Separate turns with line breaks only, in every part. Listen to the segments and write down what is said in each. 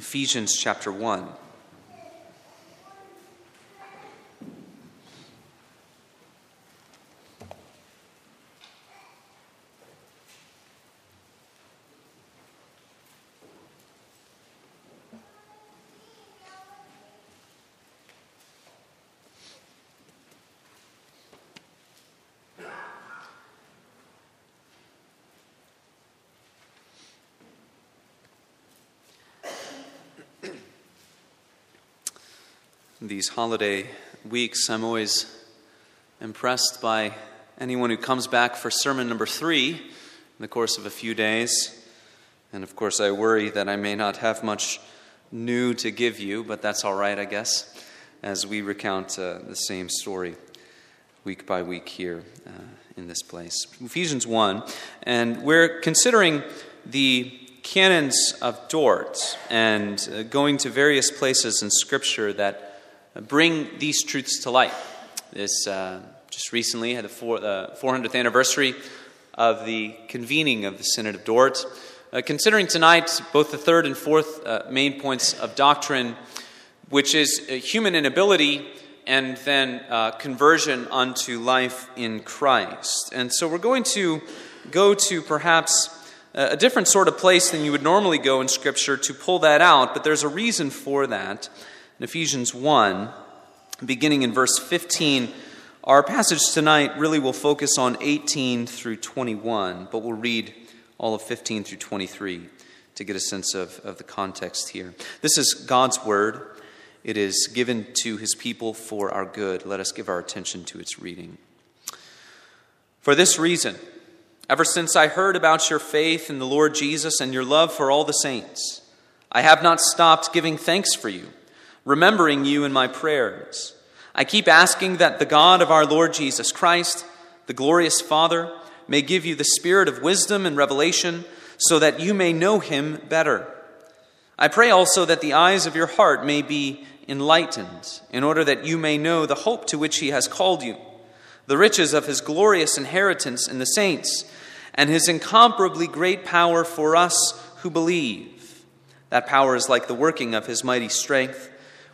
Ephesians chapter 1. These holiday weeks, I'm always impressed by anyone who comes back for sermon number three in the course of a few days. And of course, I worry that I may not have much new to give you, but that's all right, I guess, as we recount uh, the same story week by week here uh, in this place. Ephesians 1, and we're considering the canons of Dort and uh, going to various places in Scripture that bring these truths to light. This uh, just recently had the four, uh, 400th anniversary of the convening of the Synod of Dort. Uh, considering tonight both the third and fourth uh, main points of doctrine, which is uh, human inability and then uh, conversion unto life in Christ. And so we're going to go to perhaps a different sort of place than you would normally go in Scripture to pull that out, but there's a reason for that. In Ephesians 1, beginning in verse 15, our passage tonight really will focus on 18 through 21, but we'll read all of 15 through 23 to get a sense of, of the context here. This is God's word. It is given to his people for our good. Let us give our attention to its reading. For this reason, ever since I heard about your faith in the Lord Jesus and your love for all the saints, I have not stopped giving thanks for you remembering you in my prayers. I keep asking that the God of our Lord Jesus Christ, the glorious Father, may give you the spirit of wisdom and revelation so that you may know him better. I pray also that the eyes of your heart may be enlightened, in order that you may know the hope to which he has called you, the riches of his glorious inheritance in the saints, and his incomparably great power for us who believe. That power is like the working of his mighty strength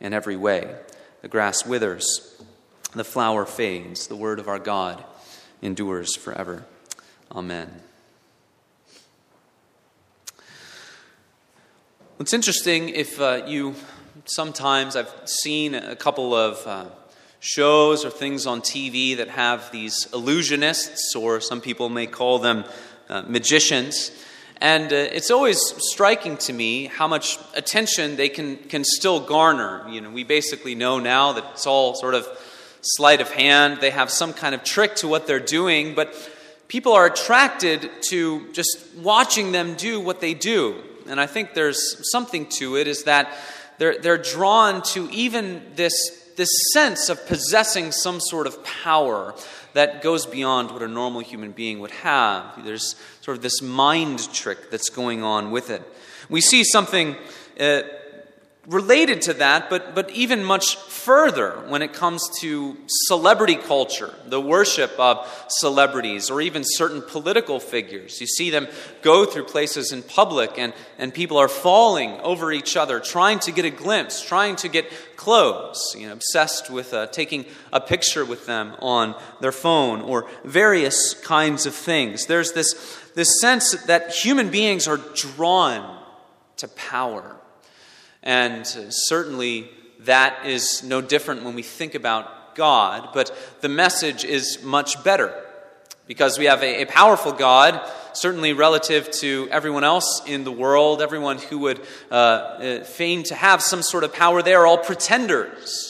in every way. The grass withers, the flower fades, the word of our God endures forever. Amen. It's interesting if uh, you sometimes I've seen a couple of uh, shows or things on TV that have these illusionists, or some people may call them uh, magicians. And uh, it's always striking to me how much attention they can, can still garner. You know, we basically know now that it's all sort of sleight of hand. They have some kind of trick to what they're doing, but people are attracted to just watching them do what they do. And I think there's something to it is that they're, they're drawn to even this, this sense of possessing some sort of power that goes beyond what a normal human being would have. There's sort of this mind trick that's going on with it. We see something uh, related to that, but, but even much further when it comes to celebrity culture, the worship of celebrities, or even certain political figures. You see them go through places in public, and, and people are falling over each other, trying to get a glimpse, trying to get close, you know, obsessed with uh, taking a picture with them on their phone, or various kinds of things. There's this, this sense that human beings are drawn to power and certainly that is no different when we think about God, but the message is much better because we have a, a, powerful God, certainly relative to everyone else in the world, everyone who would uh, uh, feign to have some sort of power. They are all pretenders.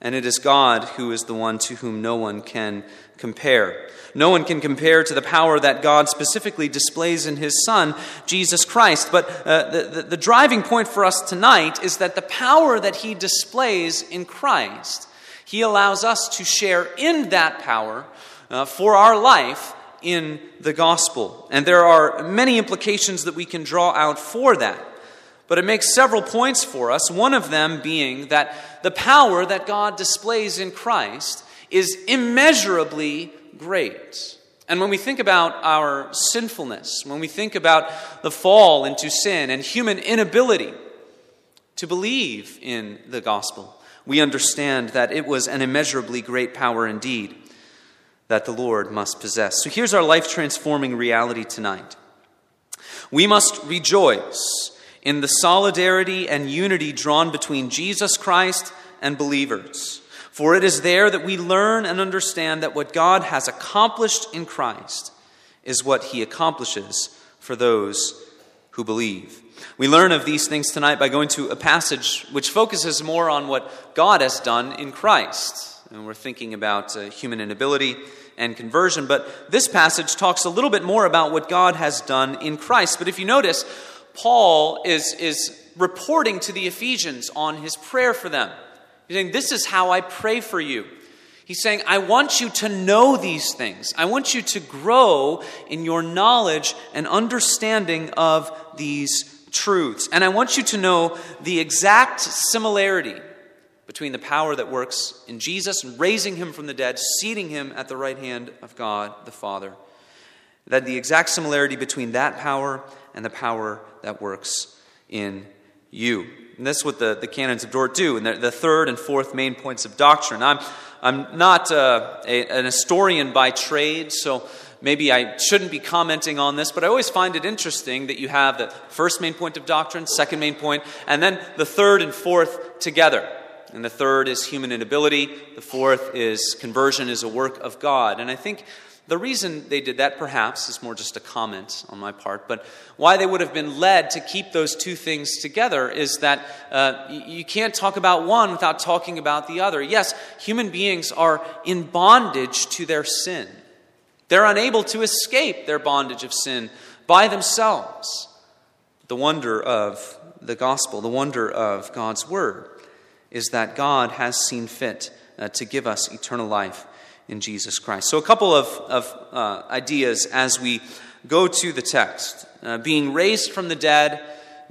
And it is God who is the one to whom no one can compare. No one can compare to the power that God specifically displays in His Son, Jesus Christ. But uh, the, the, the driving point for us tonight is that the power that He displays in Christ, He allows us to share in that power uh, for our life in the gospel. And there are many implications that we can draw out for that. But it makes several points for us, one of them being that the power that God displays in Christ is immeasurably great. And when we think about our sinfulness, when we think about the fall into sin and human inability to believe in the gospel, we understand that it was an immeasurably great power indeed that the Lord must possess. So here's our life transforming reality tonight. We must rejoice in the solidarity and unity drawn between Jesus Christ and believers. For it is there that we learn and understand that what God has accomplished in Christ is what he accomplishes for those who believe. We learn of these things tonight by going to a passage which focuses more on what God has done in Christ. And we're thinking about uh, human inability and conversion, but this passage talks a little bit more about what God has done in Christ. But if you notice, Paul is, is reporting to the Ephesians on his prayer for them. He's saying, This is how I pray for you. He's saying, I want you to know these things. I want you to grow in your knowledge and understanding of these truths. And I want you to know the exact similarity between the power that works in Jesus and raising him from the dead, seating him at the right hand of God the Father. That the exact similarity between that power and the power that works in you. And that's what the, the canons of Dort do, and the, the third and fourth main points of doctrine. I'm, I'm not uh, a, an historian by trade, so maybe I shouldn't be commenting on this, but I always find it interesting that you have the first main point of doctrine, second main point, and then the third and fourth together. And the third is human inability, the fourth is conversion is a work of God. And I think the reason they did that, perhaps, is more just a comment on my part, but why they would have been led to keep those two things together is that uh, you can't talk about one without talking about the other. Yes, human beings are in bondage to their sin, they're unable to escape their bondage of sin by themselves. The wonder of the gospel, the wonder of God's word, is that God has seen fit uh, to give us eternal life in Jesus Christ. So, a couple of, of uh, ideas as we go to the text uh, being raised from the dead,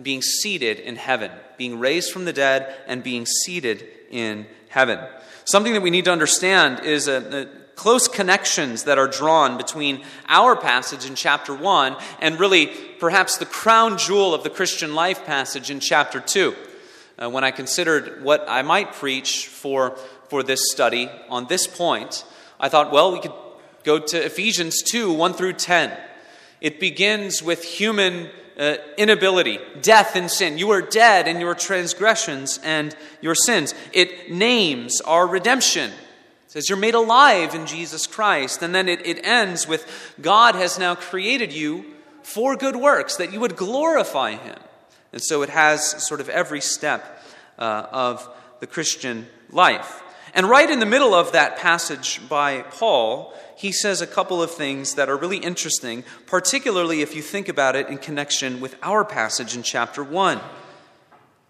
being seated in heaven. Being raised from the dead and being seated in heaven. Something that we need to understand is a, a close connections that are drawn between our passage in chapter 1 and really perhaps the crown jewel of the Christian life passage in chapter 2. Uh, when I considered what I might preach for, for this study on this point, I thought, well, we could go to Ephesians 2 1 through 10. It begins with human uh, inability, death and sin. You are dead in your transgressions and your sins. It names our redemption. It says you're made alive in Jesus Christ. And then it, it ends with God has now created you for good works, that you would glorify Him. And so it has sort of every step uh, of the Christian life. And right in the middle of that passage by Paul, he says a couple of things that are really interesting, particularly if you think about it in connection with our passage in chapter 1.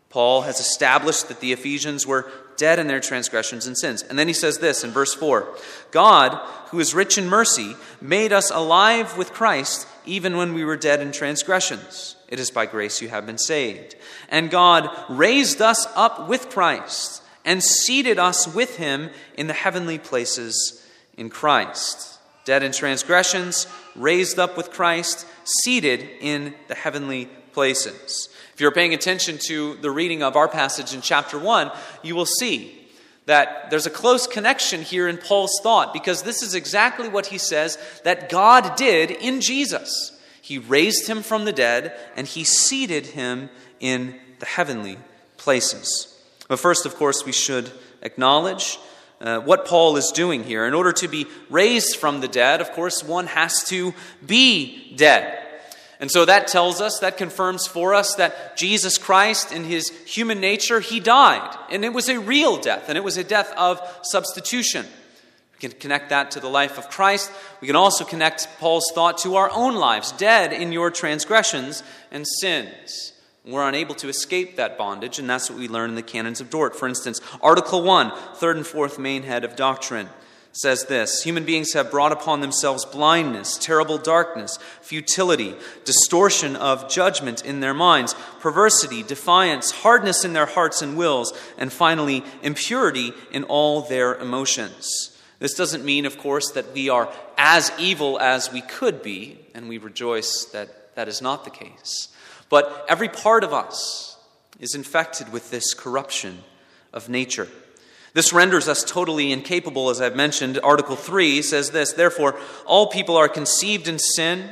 Paul has established that the Ephesians were dead in their transgressions and sins. And then he says this in verse 4 God, who is rich in mercy, made us alive with Christ even when we were dead in transgressions. It is by grace you have been saved. And God raised us up with Christ and seated us with him in the heavenly places in Christ. Dead in transgressions, raised up with Christ, seated in the heavenly places. If you're paying attention to the reading of our passage in chapter 1, you will see that there's a close connection here in Paul's thought because this is exactly what he says that God did in Jesus. He raised him from the dead and he seated him in the heavenly places. But first, of course, we should acknowledge uh, what Paul is doing here. In order to be raised from the dead, of course, one has to be dead. And so that tells us, that confirms for us that Jesus Christ, in his human nature, he died. And it was a real death, and it was a death of substitution. We can connect that to the life of Christ. We can also connect Paul's thought to our own lives, dead in your transgressions and sins. We're unable to escape that bondage, and that's what we learn in the canons of Dort. For instance, Article 1, third and fourth main head of doctrine says this Human beings have brought upon themselves blindness, terrible darkness, futility, distortion of judgment in their minds, perversity, defiance, hardness in their hearts and wills, and finally, impurity in all their emotions. This doesn't mean, of course, that we are as evil as we could be, and we rejoice that that is not the case. But every part of us is infected with this corruption of nature. This renders us totally incapable, as I've mentioned. Article 3 says this Therefore, all people are conceived in sin,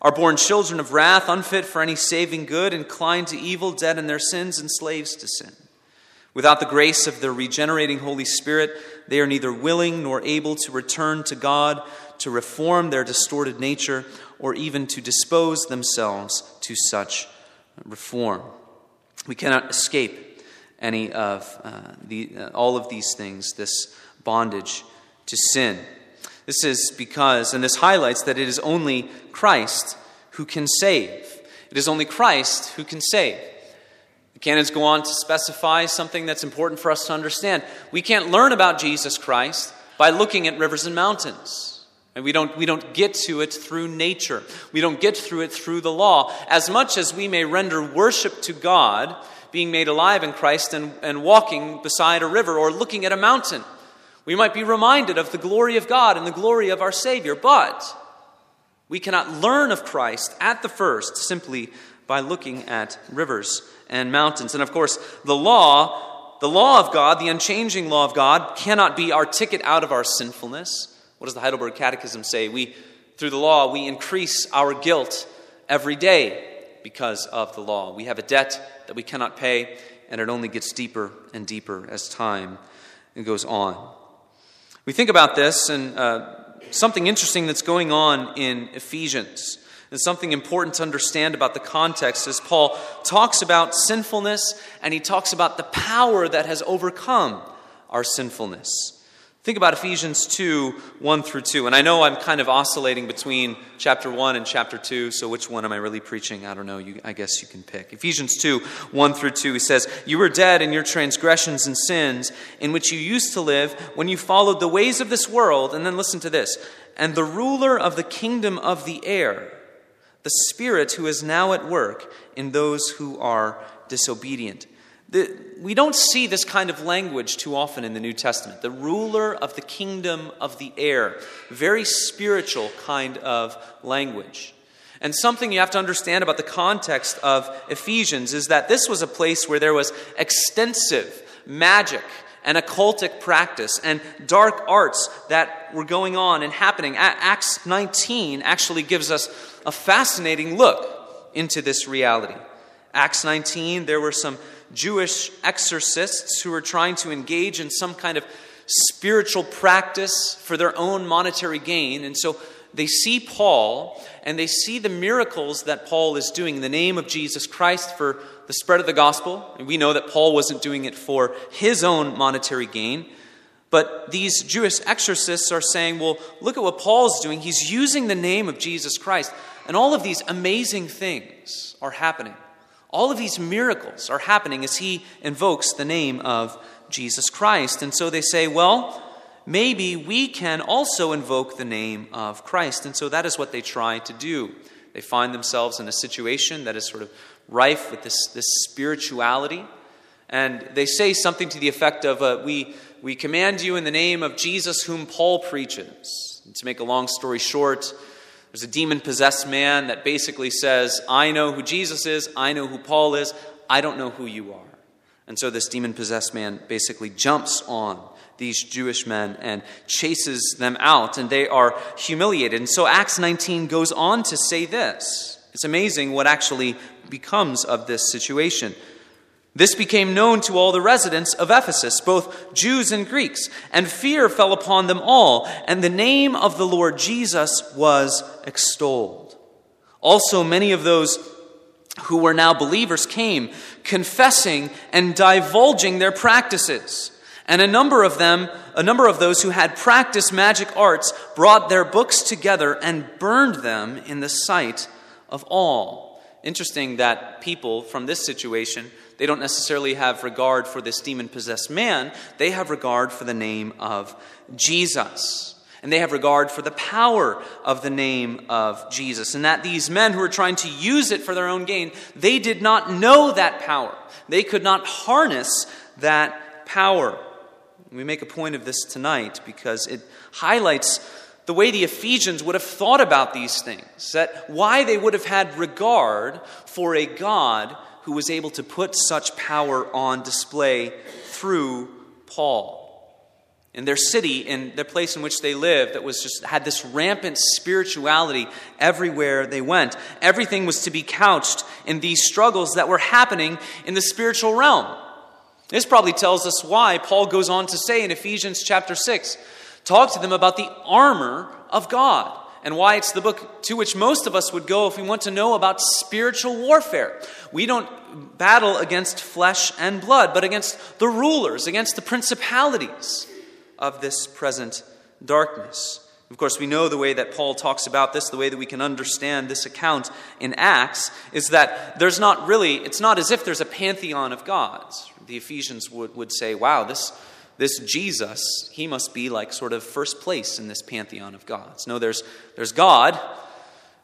are born children of wrath, unfit for any saving good, inclined to evil, dead in their sins, and slaves to sin. Without the grace of the regenerating Holy Spirit, they are neither willing nor able to return to God, to reform their distorted nature, or even to dispose themselves to such reform. We cannot escape any of uh, the, uh, all of these things, this bondage to sin. This is because, and this highlights that it is only Christ who can save. It is only Christ who can save. The canons go on to specify something that's important for us to understand. We can't learn about Jesus Christ by looking at rivers and mountains. And we don't, we don't get to it through nature. We don't get through it through the law. As much as we may render worship to God being made alive in Christ and, and walking beside a river or looking at a mountain. We might be reminded of the glory of God and the glory of our Savior, but we cannot learn of Christ at the first simply by looking at rivers and mountains. And of course, the law, the law of God, the unchanging law of God, cannot be our ticket out of our sinfulness. What does the Heidelberg Catechism say? We, through the law, we increase our guilt every day because of the law. We have a debt that we cannot pay, and it only gets deeper and deeper as time goes on. We think about this and uh, something interesting that's going on in Ephesians. And something important to understand about the context is Paul talks about sinfulness and he talks about the power that has overcome our sinfulness. Think about Ephesians 2 1 through 2. And I know I'm kind of oscillating between chapter 1 and chapter 2, so which one am I really preaching? I don't know. You, I guess you can pick. Ephesians 2 1 through 2, he says, You were dead in your transgressions and sins, in which you used to live when you followed the ways of this world. And then listen to this and the ruler of the kingdom of the air, the Spirit who is now at work in those who are disobedient. The, we don't see this kind of language too often in the New Testament. The ruler of the kingdom of the air. Very spiritual kind of language. And something you have to understand about the context of Ephesians is that this was a place where there was extensive magic and occultic practice and dark arts that were going on and happening. Acts 19 actually gives us a fascinating look into this reality. Acts 19, there were some Jewish exorcists who were trying to engage in some kind of spiritual practice for their own monetary gain. And so they see Paul and they see the miracles that Paul is doing in the name of Jesus Christ for the spread of the gospel. And we know that Paul wasn't doing it for his own monetary gain. But these Jewish exorcists are saying, well, look at what Paul's doing. He's using the name of Jesus Christ. And all of these amazing things are happening. All of these miracles are happening as he invokes the name of Jesus Christ. And so they say, well, maybe we can also invoke the name of Christ. And so that is what they try to do. They find themselves in a situation that is sort of rife with this, this spirituality. And they say something to the effect of, uh, we, we command you in the name of Jesus whom Paul preaches. And to make a long story short, there's a demon possessed man that basically says, I know who Jesus is, I know who Paul is, I don't know who you are. And so this demon possessed man basically jumps on these Jewish men and chases them out, and they are humiliated. And so Acts 19 goes on to say this. It's amazing what actually becomes of this situation. This became known to all the residents of Ephesus, both Jews and Greeks, and fear fell upon them all, and the name of the Lord Jesus was extolled. Also, many of those who were now believers came, confessing and divulging their practices. And a number of them, a number of those who had practiced magic arts, brought their books together and burned them in the sight of all. Interesting that people from this situation, they don't necessarily have regard for this demon possessed man, they have regard for the name of Jesus and they have regard for the power of the name of Jesus. And that these men who are trying to use it for their own gain, they did not know that power. They could not harness that power. We make a point of this tonight because it highlights the way the Ephesians would have thought about these things, that why they would have had regard for a God who was able to put such power on display through Paul in their city, in the place in which they lived, that was just had this rampant spirituality everywhere they went. Everything was to be couched in these struggles that were happening in the spiritual realm. This probably tells us why Paul goes on to say in Ephesians chapter 6, talk to them about the armor of God and why it's the book to which most of us would go if we want to know about spiritual warfare. We don't battle against flesh and blood, but against the rulers, against the principalities of this present darkness. Of course, we know the way that Paul talks about this, the way that we can understand this account in Acts, is that there's not really, it's not as if there's a pantheon of gods. The Ephesians would, would say, wow, this, this Jesus, he must be like sort of first place in this pantheon of gods. No, there's, there's God,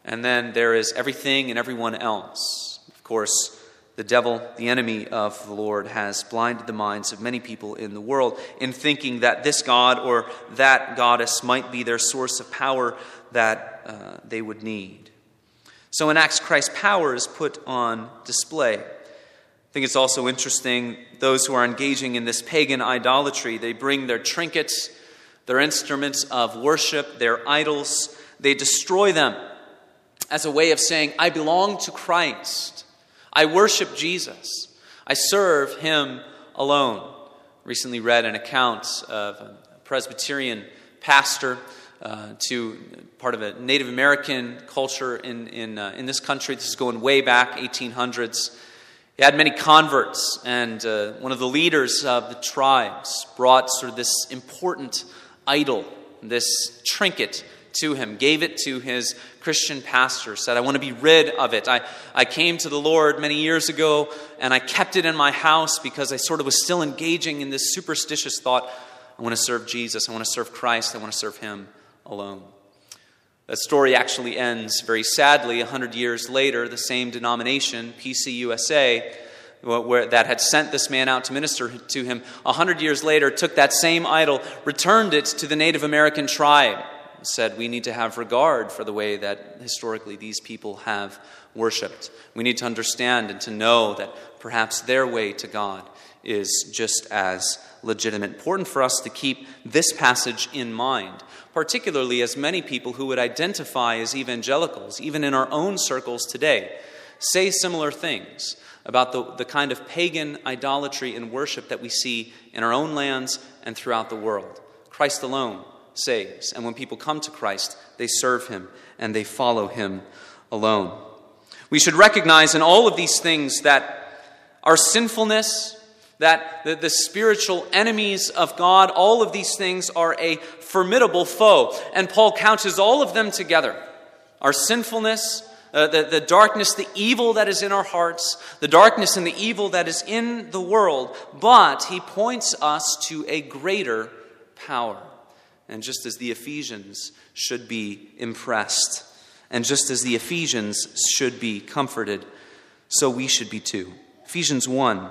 and then there is everything and everyone else. Of course, the devil, the enemy of the Lord, has blinded the minds of many people in the world in thinking that this God or that goddess might be their source of power that uh, they would need. So in Acts, Christ's power is put on display. I think it's also interesting those who are engaging in this pagan idolatry, they bring their trinkets, their instruments of worship, their idols, they destroy them as a way of saying, I belong to Christ. I worship Jesus. I serve him alone. Recently read an account of a Presbyterian pastor uh, to part of a Native American culture in, in, uh, in this country. This is going way back, 1800s. He had many converts, and uh, one of the leaders of the tribes brought sort of this important idol, this trinket to him, gave it to his Christian pastor, said, I want to be rid of it. I, I came to the Lord many years ago and I kept it in my house because I sort of was still engaging in this superstitious thought I want to serve Jesus, I want to serve Christ, I want to serve Him alone. That story actually ends very sadly. A hundred years later, the same denomination, PCUSA, where, that had sent this man out to minister to him, a hundred years later took that same idol, returned it to the Native American tribe, said we need to have regard for the way that historically these people have worshiped. We need to understand and to know that perhaps their way to God is just as legitimate. Important for us to keep this passage in mind, particularly as many people who would identify as evangelicals, even in our own circles today, say similar things about the, the kind of pagan idolatry and worship that we see in our own lands and throughout the world. Christ alone saves. And when people come to Christ, they serve him and they follow him alone. We should recognize in all of these things that our sinfulness, that the, the, spiritual enemies of God, all of these things are a formidable foe. And Paul couches all of them together our sinfulness, uh, the, the darkness, the evil that is in our hearts, the darkness and the evil that is in the world. But he points us to a greater power. And just as the Ephesians should be impressed, and just as the Ephesians should be comforted, so we should be too. Ephesians 1,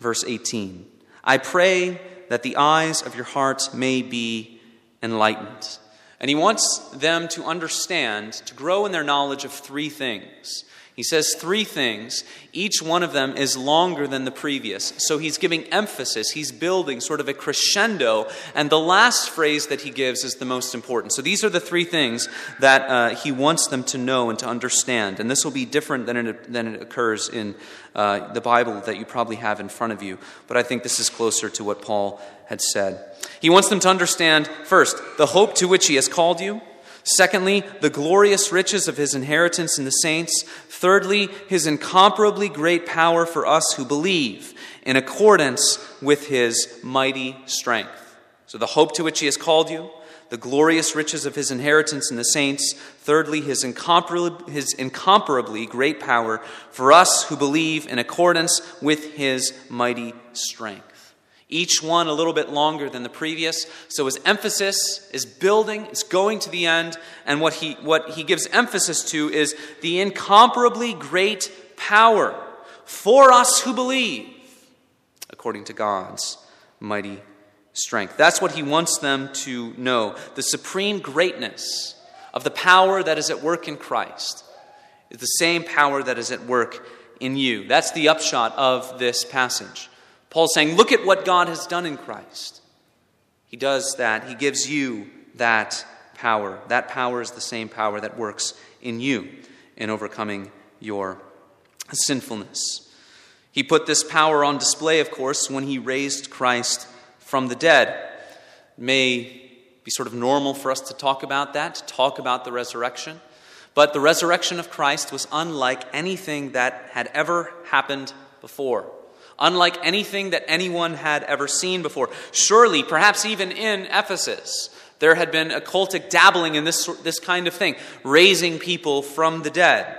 verse 18. I pray that the eyes of your heart may be enlightened. And he wants them to understand, to grow in their knowledge of three things he says three things. Each one of them is longer than the previous. So he's giving emphasis. He's building sort of a crescendo. And the last phrase that he gives is the most important. So these are the three things that uh, he wants them to know and to understand. And this will be different than it, than it occurs in uh, the Bible that you probably have in front of you. But I think this is closer to what Paul had said. He wants them to understand, first, the hope to which he has called you. Secondly, the glorious riches of his inheritance in the saints. Thirdly, his incomparably great power for us who believe, in accordance with his mighty strength. So, the hope to which he has called you, the glorious riches of his inheritance in the saints. Thirdly, his incomparably, his incomparably great power for us who believe, in accordance with his mighty strength each one a little bit longer than the previous. So his emphasis is building, it's going to the end, and what he, what he gives emphasis to is the incomparably great power for us who believe, according to God's mighty strength. That's what he wants them to know the supreme greatness of the power that is at work in Christ is the same power that is at work in you. That's the upshot of this passage. Paul's saying, Look at what God has done in Christ. He does that. He gives you that power. That power is the same power that works in you in overcoming your sinfulness. He put this power on display, of course, when he raised Christ from the dead. It may be sort of normal for us to talk about that, to talk about the resurrection. But the resurrection of Christ was unlike anything that had ever happened before unlike anything that anyone had ever seen before. Surely, perhaps even in Ephesus, there had been occultic dabbling in this, this kind of thing, raising people from the dead.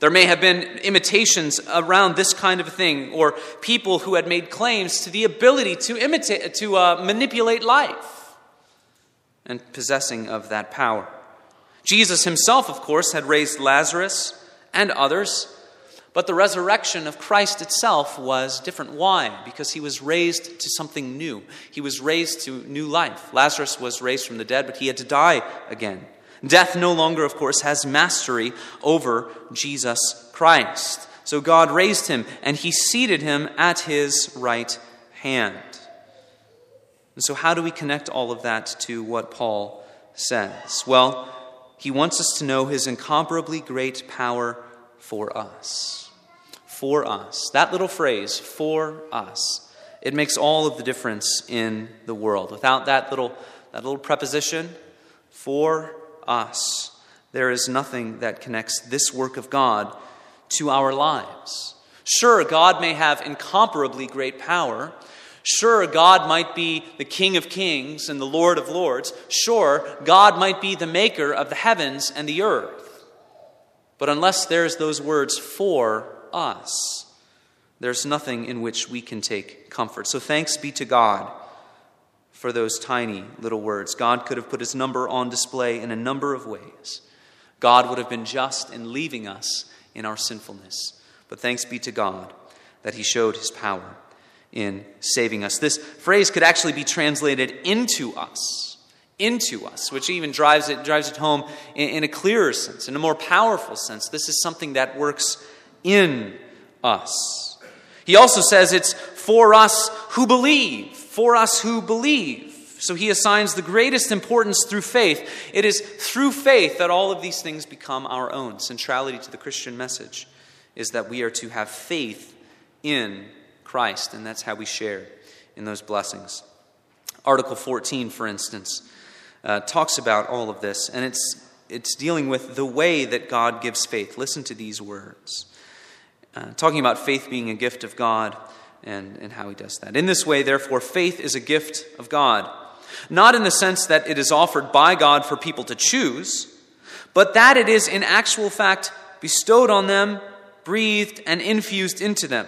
There may have been imitations around this kind of thing, or people who had made claims to the ability to imitate, to uh, manipulate life, and possessing of that power. Jesus himself, of course, had raised Lazarus and others but the resurrection of Christ itself was different. Why? Because he was raised to something new. He was raised to new life. Lazarus was raised from the dead, but he had to die again. Death no longer, of course, has mastery over Jesus Christ. So God raised him, and he seated him at his right hand. And so, how do we connect all of that to what Paul says? Well, he wants us to know his incomparably great power for us for us. That little phrase, for us, it makes all of the difference in the world. Without that little, that little preposition, for us, there is nothing that connects this work of God to our lives. Sure, God may have incomparably great power. Sure, God might be the King of kings and the Lord of lords. Sure, God might be the maker of the heavens and the earth. But unless there's those words for us, there's nothing in which we can take comfort. So thanks be to God for those tiny little words. God could have put his number on display in a number of ways. God would have been just in leaving us in our sinfulness. But thanks be to God that he showed his power in saving us. This phrase could actually be translated into us into us, which even drives it, drives it home in, in, a clearer sense, in a more powerful sense. This is something that works in us. He also says it's for us who believe, for us who believe. So he assigns the greatest importance through faith. It is through faith that all of these things become our own. Centrality to the Christian message is that we are to have faith in Christ, and that's how we share in those blessings. Article 14, for instance, uh, talks about all of this, and it's, it's dealing with the way that God gives faith. Listen to these words. Uh, talking about faith being a gift of God and, and how he does that. In this way, therefore, faith is a gift of God. Not in the sense that it is offered by God for people to choose, but that it is in actual fact bestowed on them, breathed, and infused into them.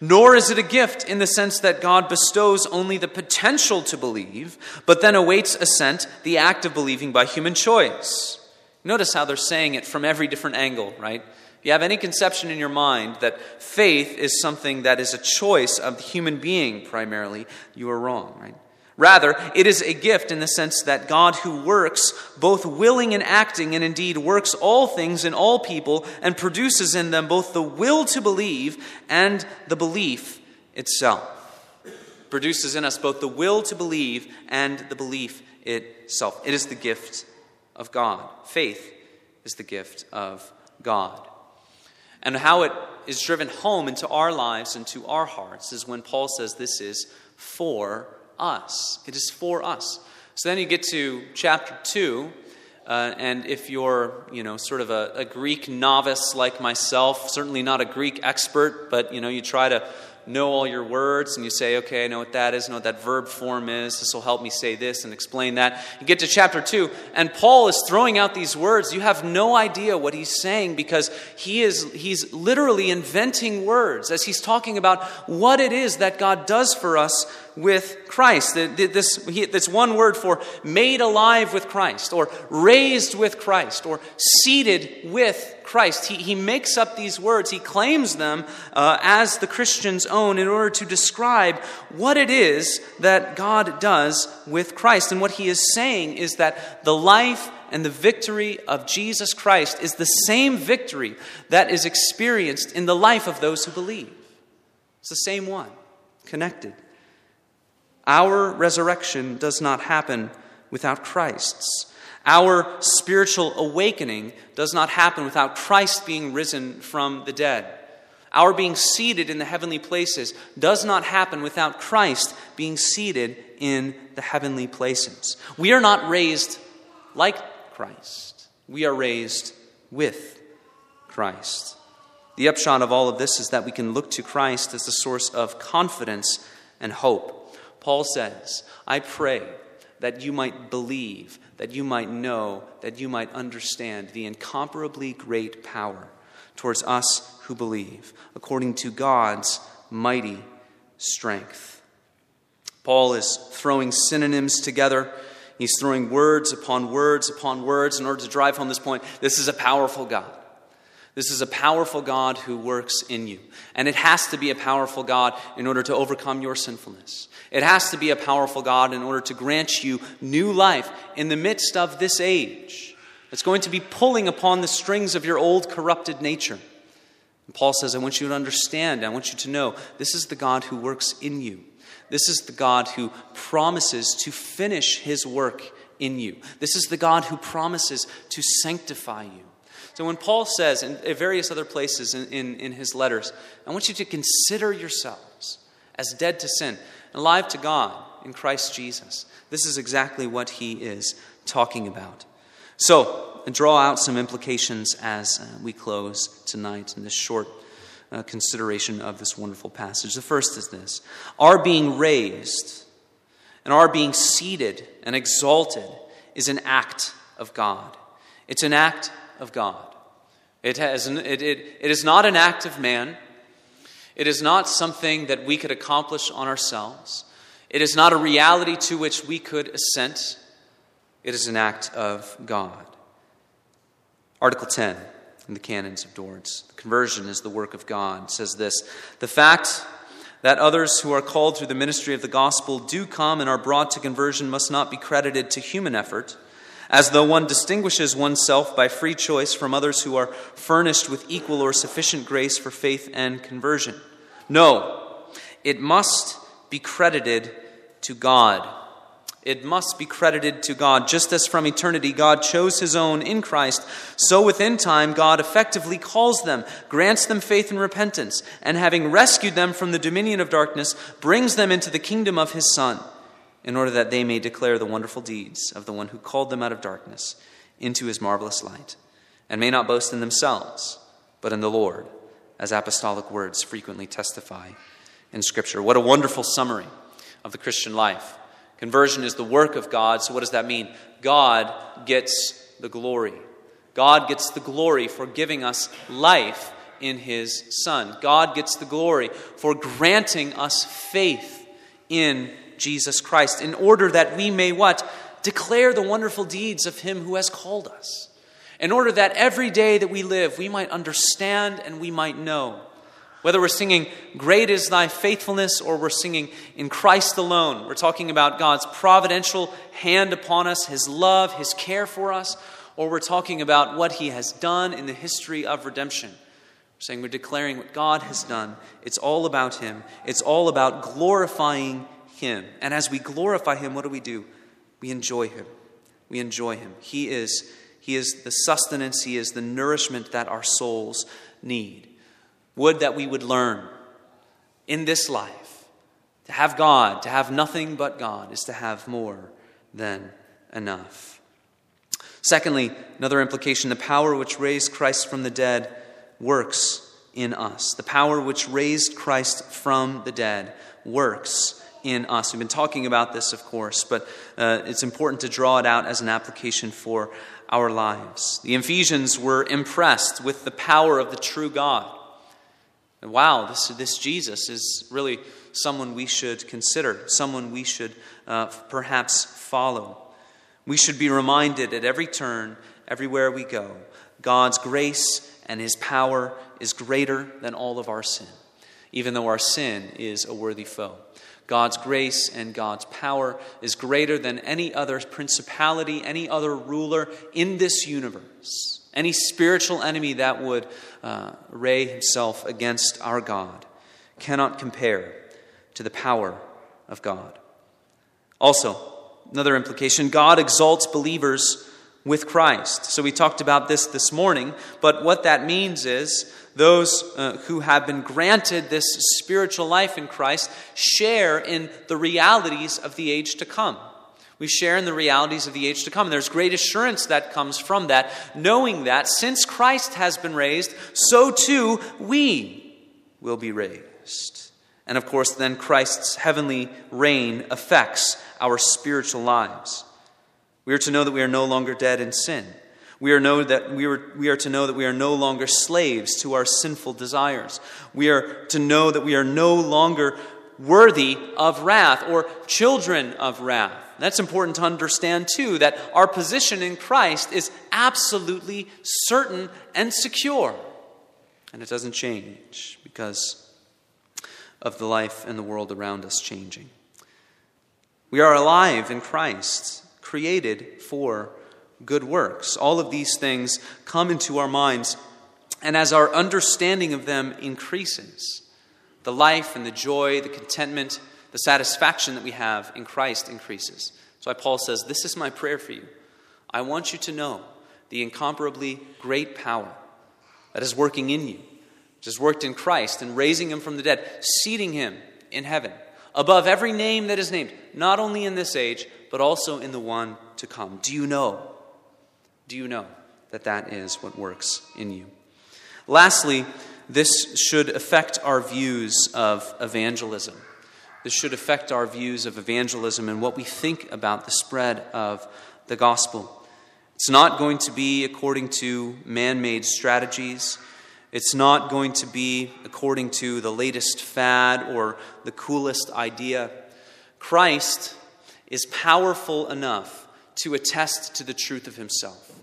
Nor is it a gift in the sense that God bestows only the potential to believe, but then awaits assent, the act of believing by human choice. Notice how they're saying it from every different angle, right? You have any conception in your mind that faith is something that is a choice of the human being primarily, you are wrong, right? Rather, it is a gift in the sense that God, who works, both willing and acting, and indeed works all things in all people, and produces in them both the will to believe and the belief itself. Produces in us both the will to believe and the belief itself. It is the gift of God. Faith is the gift of God. And how it is driven home into our lives and to our hearts is when Paul says this is for us. It is for us. So then you get to chapter 2, Uh, and if you're, you know, sort of a, a Greek novice like myself, certainly not a Greek expert, but, you know, you try to know all your words and you say, okay, I know what that is, I know what that verb form is. This will help me say this and explain that. You get to chapter 2, and Paul is throwing out these words. You have no idea what he's saying because he is he's literally inventing words as he's talking about what it is that God does for us with Christ. This, this one word for made alive with Christ, or raised with Christ, or seated with Christ. He, he makes up these words, he claims them uh, as the Christian's own in order to describe what it is that God does with Christ. And what he is saying is that the life and the victory of Jesus Christ is the same victory that is experienced in the life of those who believe. It's the same one, connected. Our resurrection does not happen without Christ's. Our spiritual awakening does not happen without Christ being risen from the dead. Our being seated in the heavenly places does not happen without Christ being seated in the heavenly places. We are not raised like Christ, we are raised with Christ. The upshot of all of this is that we can look to Christ as the source of confidence and hope. Paul says, I pray that you might believe, that you might know, that you might understand the incomparably great power towards us who believe, according to God's mighty strength. Paul is throwing synonyms together. He's throwing words upon words upon words in order to drive home this point. This is a powerful God. This is a powerful God who works in you. And it has to be a powerful God in order to overcome your sinfulness. It has to be a powerful God in order to grant you new life in the midst of this age. It's going to be pulling upon the strings of your old corrupted nature. And Paul says, I want you to understand, I want you to know this is the God who works in you. This is the God who promises to finish his work in you. This is the God who promises to sanctify you. So when Paul says in various other places in, in, in, his letters, I want you to consider yourselves as dead to sin, alive to God in Christ Jesus. This is exactly what he is talking about. So, draw out some implications as uh, we close tonight in this short uh, consideration of this wonderful passage. The first is this Our being raised and our being seated and exalted is an act of God. It's an act of God. It, has, it, it, it is not an act of man. It is not something that we could accomplish on ourselves. It is not a reality to which we could assent. It is an act of God. Article 10 in the Canons of Dort. Conversion is the work of God. says this The fact that others who are called through the ministry of the gospel do come and are brought to conversion must not be credited to human effort as though one distinguishes oneself by free choice from others who are furnished with equal or sufficient grace for faith and conversion. No, it must be credited to God. It must be credited to God. Just as from eternity God chose his own in Christ, so within time God effectively calls them, grants them faith and repentance, and having rescued them from the dominion of darkness, brings them into the kingdom of his Son in order that they may declare the wonderful deeds of the one who called them out of darkness into his marvelous light, and may not boast in themselves, but in the Lord, as apostolic words frequently testify in Scripture. What a wonderful summary of the Christian life. Conversion is the work of God, so what does that mean? God gets the glory. God gets the glory for giving us life in His Son. God gets the glory for granting us faith in Jesus Christ, in order that we may what? Declare the wonderful deeds of Him who has called us. In order that every day that we live, we might understand and we might know. Whether we're singing, Great is Thy faithfulness, or we're singing, In Christ alone, we're talking about God's providential hand upon us, His love, His care for us, or we're talking about what He has done in the history of redemption. We're saying we're declaring what God has done. It's all about Him, it's all about glorifying him. And as we glorify Him, what do we do? We enjoy Him. We enjoy Him. He is, he is the sustenance, He is the nourishment that our souls need. Would that we would learn in this life to have God, to have nothing but God, is to have more than enough. Secondly, another implication the power which raised Christ from the dead works in us. The power which raised Christ from the dead works in us. We've been talking about this, of course, but uh, it's important to draw it out as an application for our lives. The Ephesians were impressed with the power of the true God. And wow, this, this Jesus is really someone we should consider, someone we should uh, perhaps follow. We should be reminded at every turn, everywhere we go, God's grace and his power is greater than all of our sin, even though our sin is a worthy foe. God's grace and God's power is greater than any other principality, any other ruler in this universe, any spiritual enemy that would uh, array himself against our God cannot compare to the power of God. Also, another implication God exalts believers with Christ. So we talked about this this morning, but what that means is those uh, who have been granted this spiritual life in Christ share in the realities of the age to come. We share in the realities of the age to come. And there's great assurance that comes from that, knowing that since Christ has been raised, so too we will be raised. And of course, then Christ's heavenly reign affects our spiritual lives. We are to know that we are no longer dead in sin. We are, know that we, are, we are to know that we are no longer slaves to our sinful desires. We are to know that we are no longer worthy of wrath or children of wrath. That's important to understand, too, that our position in Christ is absolutely certain and secure. And it doesn't change because of the life and the world around us changing. We are alive in Christ created for good works. All of these things come into our minds, and as our understanding of them increases, the life and the joy, the contentment, the satisfaction that we have in Christ increases. So Paul says, This is my prayer for you. I want you to know the incomparably great power that is working in you, which has worked in Christ and raising him from the dead, seating him in heaven above every name that is named, not only in this age, but also in the one to come. Do you know? Do you know that that is what works in you? Lastly, this should affect our views of evangelism. This should affect our views of evangelism and what we think about the spread of the gospel. It's not going to be according to man made strategies. It's not going to be according to the latest fad or the coolest idea. Christ is powerful enough to attest to the truth of himself.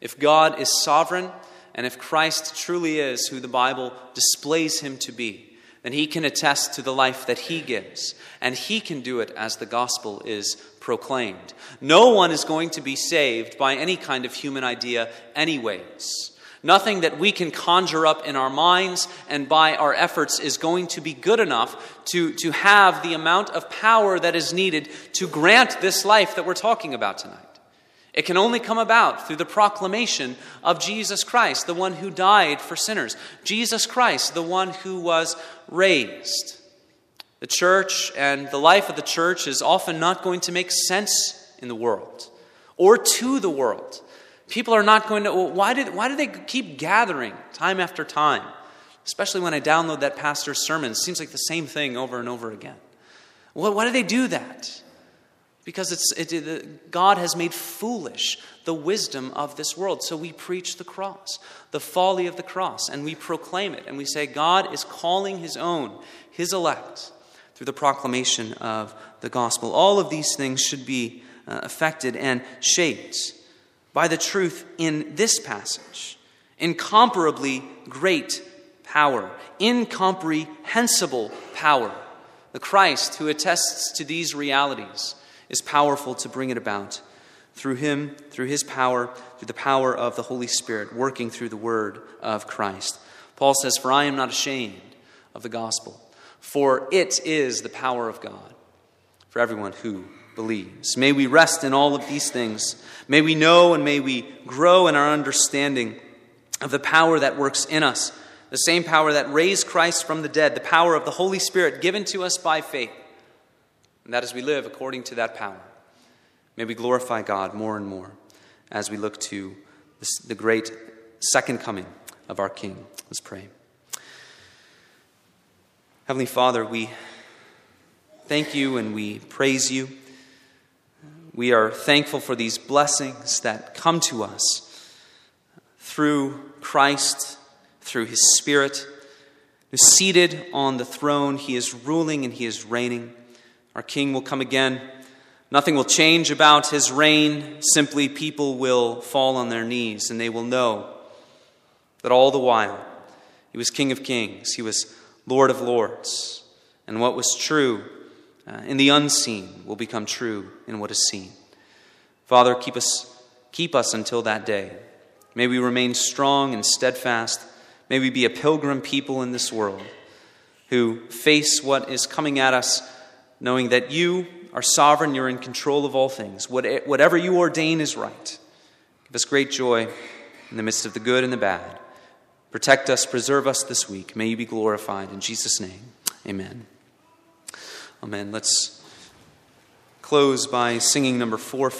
If God is sovereign, and if Christ truly is who the Bible displays him to be, then he can attest to the life that he gives, and he can do it as the gospel is proclaimed. No one is going to be saved by any kind of human idea, anyways. Nothing that we can conjure up in our minds and by our efforts is going to be good enough to, to have the amount of power that is needed to grant this life that we're talking about tonight. It can only come about through the proclamation of Jesus Christ, the one who died for sinners. Jesus Christ, the one who was raised. The church and the life of the church is often not going to make sense in the world or to the world. People are not going to, well, why, did, why do they keep gathering time after time? Especially when I download that pastor's sermon. It seems like the same thing over and over again. Well, why do they do that? Because it's, it, it, God has made foolish the wisdom of this world. So we preach the cross, the folly of the cross, and we proclaim it. And we say, God is calling his own, his elect, through the proclamation of the gospel. All of these things should be uh, affected and shaped by the truth in this passage. Incomparably great power, incomprehensible power. The Christ who attests to these realities is powerful to bring it about. Through him, through his power, through the power of the Holy Spirit, working through the word of Christ. Paul says, For I am not ashamed of the gospel, for it is the power of God for everyone who believes. May we rest in all of these things. May we know and may we grow in our understanding of the power that works in us, the same power that raised Christ from the dead, the power of the Holy Spirit given to us by faith. And that as we live according to that power, may we glorify God more and more. as we look to this, the great second coming of our King. Let's pray. Heavenly Father, we thank you and we praise you. We are thankful for these blessings that come to us through Christ, through His Spirit, who's seated on the throne. He is ruling and He is reigning. Our King will come again. Nothing will change about His reign. Simply, people will fall on their knees and they will know that all the while He was King of kings, He was Lord of lords, and what was true uh, in the unseen will become true in what is seen. Father, keep us, keep us until that day. May we remain strong and steadfast. May we be a pilgrim people in this world who face what is coming at us, knowing that you are sovereign, you're in control of all things. Whatever you ordain is right. Give us great joy in the midst of the good and the bad. Protect us, preserve us this week. May you be glorified. In Jesus' name, amen. Amen. Let's close by singing number four.